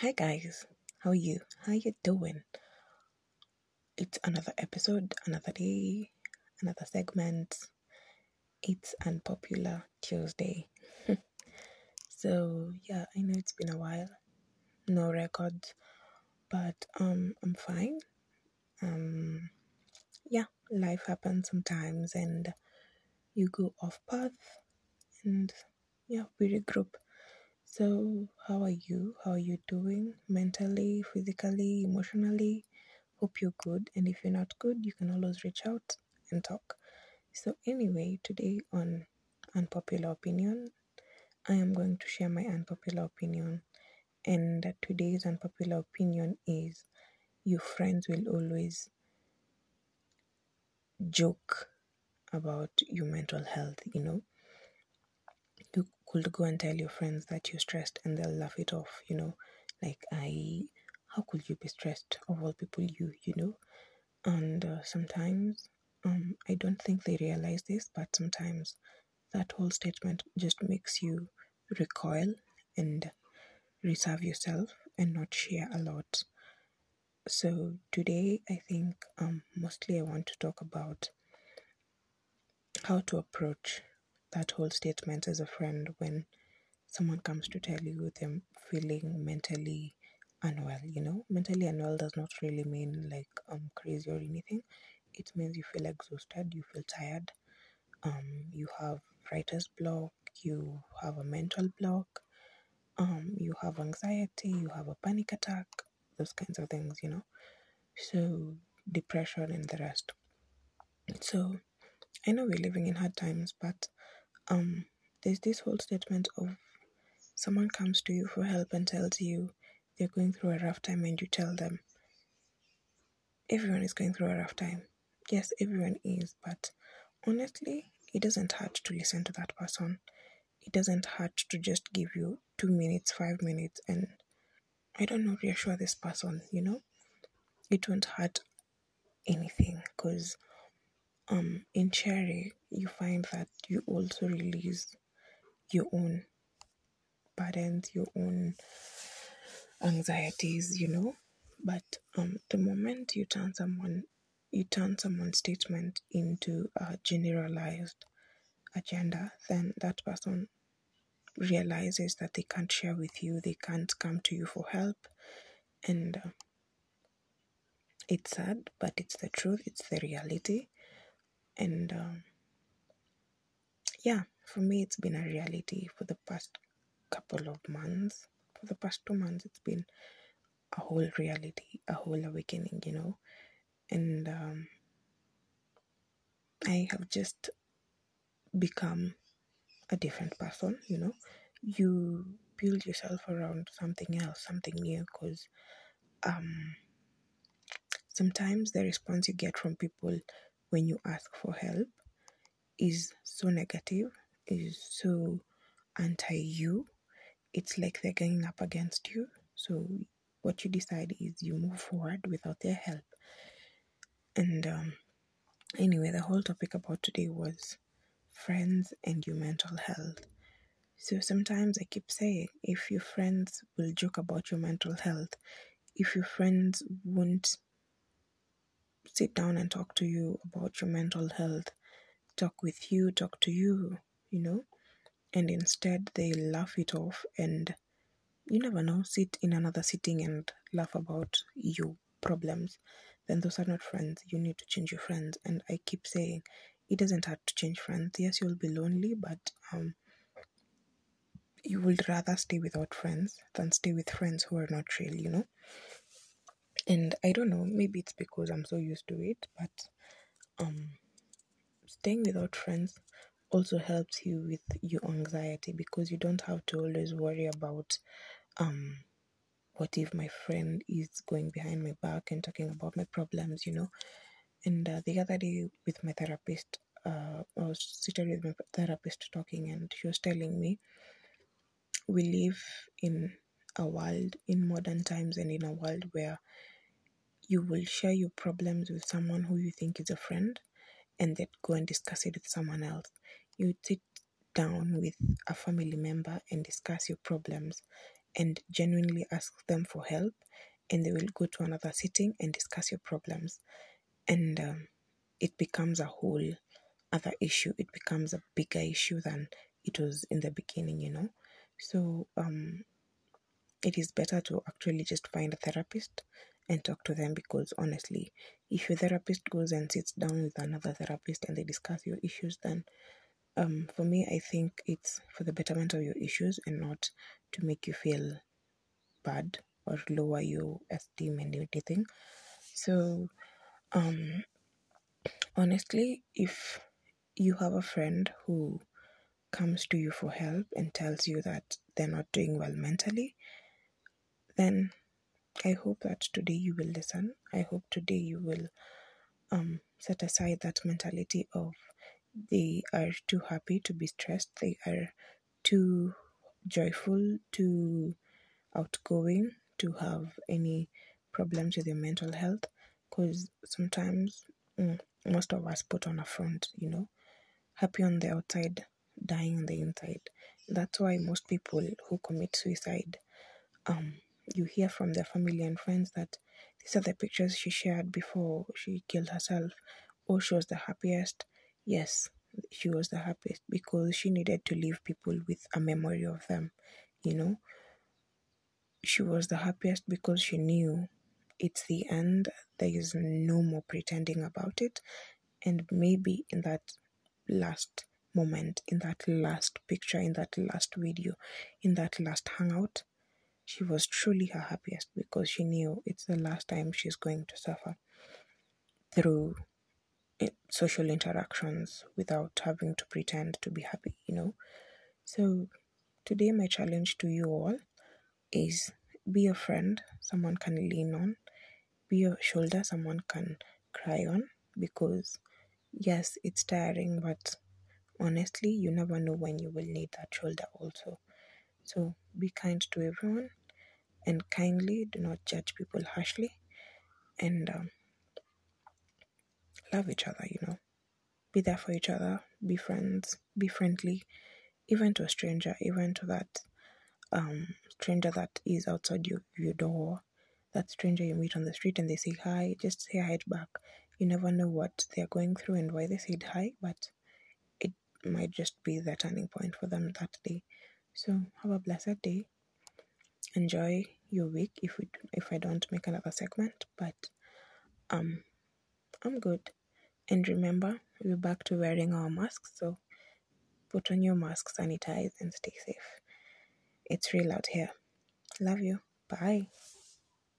Hi guys, how are you? How you doing? It's another episode, another day, another segment. It's unpopular Tuesday. so yeah, I know it's been a while. No record, but um I'm fine. Um yeah, life happens sometimes and you go off path and yeah, we regroup. So how are you? How are you doing mentally, physically, emotionally? Hope you're good. And if you're not good, you can always reach out and talk. So, anyway, today on Unpopular Opinion, I am going to share my unpopular opinion. And today's unpopular opinion is your friends will always joke about your mental health, you know. Could go and tell your friends that you're stressed and they'll laugh it off, you know. Like, I, how could you be stressed of all people, you, you know? And uh, sometimes um, I don't think they realize this, but sometimes that whole statement just makes you recoil and reserve yourself and not share a lot. So today, I think um, mostly I want to talk about how to approach that whole statement as a friend when someone comes to tell you they're feeling mentally unwell. You know, mentally unwell does not really mean like um crazy or anything. It means you feel exhausted, you feel tired, um, you have writer's block, you have a mental block, um, you have anxiety, you have a panic attack, those kinds of things, you know. So depression and the rest. So I know we're living in hard times, but um, there's this whole statement of someone comes to you for help and tells you they're going through a rough time, and you tell them everyone is going through a rough time. Yes, everyone is, but honestly, it doesn't hurt to listen to that person. It doesn't hurt to just give you two minutes, five minutes, and I don't know, reassure this person, you know? It won't hurt anything because um, in sharing, you find that you also release your own burdens, your own anxieties, you know? But um, the moment you turn someone, you turn someone's statement into a generalized agenda, then that person realizes that they can't share with you, they can't come to you for help, and uh, it's sad, but it's the truth, it's the reality, and um, yeah, for me, it's been a reality for the past couple of months. For the past two months, it's been a whole reality, a whole awakening, you know, and um, I have just become a different person, you know. You build yourself around something else, something new, because um, sometimes the response you get from people when you ask for help is so negative, is so anti you. It's like they're ganging up against you. So, what you decide is you move forward without their help. And um, anyway, the whole topic about today was friends and your mental health. So sometimes I keep saying if your friends will joke about your mental health, if your friends won't sit down and talk to you about your mental health, talk with you, talk to you, you know, and instead they laugh it off and you never know, sit in another sitting and laugh about your problems, then those are not friends. You need to change your friends. And I keep saying it doesn't have to change friends. Yes, you'll be lonely, but um you would rather stay without friends than stay with friends who are not real, you know? And I don't know, maybe it's because I'm so used to it, but um staying without friends also helps you with your anxiety because you don't have to always worry about um what if my friend is going behind my back and talking about my problems, you know? And uh, the other day with my therapist, uh, I was seated with my therapist talking, and she was telling me we live in a world in modern times and in a world where you will share your problems with someone who you think is a friend and then go and discuss it with someone else. You sit down with a family member and discuss your problems and genuinely ask them for help and they will go to another sitting and discuss your problems. And um, it becomes a whole other issue. It becomes a bigger issue than it was in the beginning you know? So um it is better to actually just find a therapist and talk to them because honestly if your therapist goes and sits down with another therapist and they discuss your issues then um for me i think it's for the betterment of your issues and not to make you feel bad or lower your esteem and anything so um honestly if you have a friend who comes to you for help and tells you that they're not doing well mentally then I hope that today you will listen. I hope today you will um, set aside that mentality of they are too happy to be stressed, they are too joyful, too outgoing to have any problems with their mental health. Because sometimes mm, most of us put on a front, you know, happy on the outside, dying on the inside. That's why most people who commit suicide um you hear from their family and friends that these are the pictures she shared before she killed herself. Oh, she was the happiest. Yes, she was the happiest because she needed to leave people with a memory of them, you know. She was the happiest because she knew it's the end, there is no more pretending about it, and maybe in that last moment, in that last picture, in that last video, in that last hangout, she was truly her happiest because she knew it's the last time she's going to suffer through eh, social interactions without having to pretend to be happy, you know. So, today, my challenge to you all is be a friend someone can lean on, be a shoulder someone can cry on because, yes, it's tiring, but honestly, you never know when you will need that shoulder also. So be kind to everyone and kindly do not judge people harshly and um, love each other, you know. Be there for each other, be friends, be friendly, even to a stranger, even to that um, stranger that is outside your, your door, that stranger you meet on the street and they say hi, just say hi back. You never know what they're going through and why they said hi, but it might just be the turning point for them that day. So have a blessed day. Enjoy your week if we if I don't make another segment, but um I'm good. And remember, we're back to wearing our masks, so put on your mask, sanitize, and stay safe. It's real out here. Love you. Bye.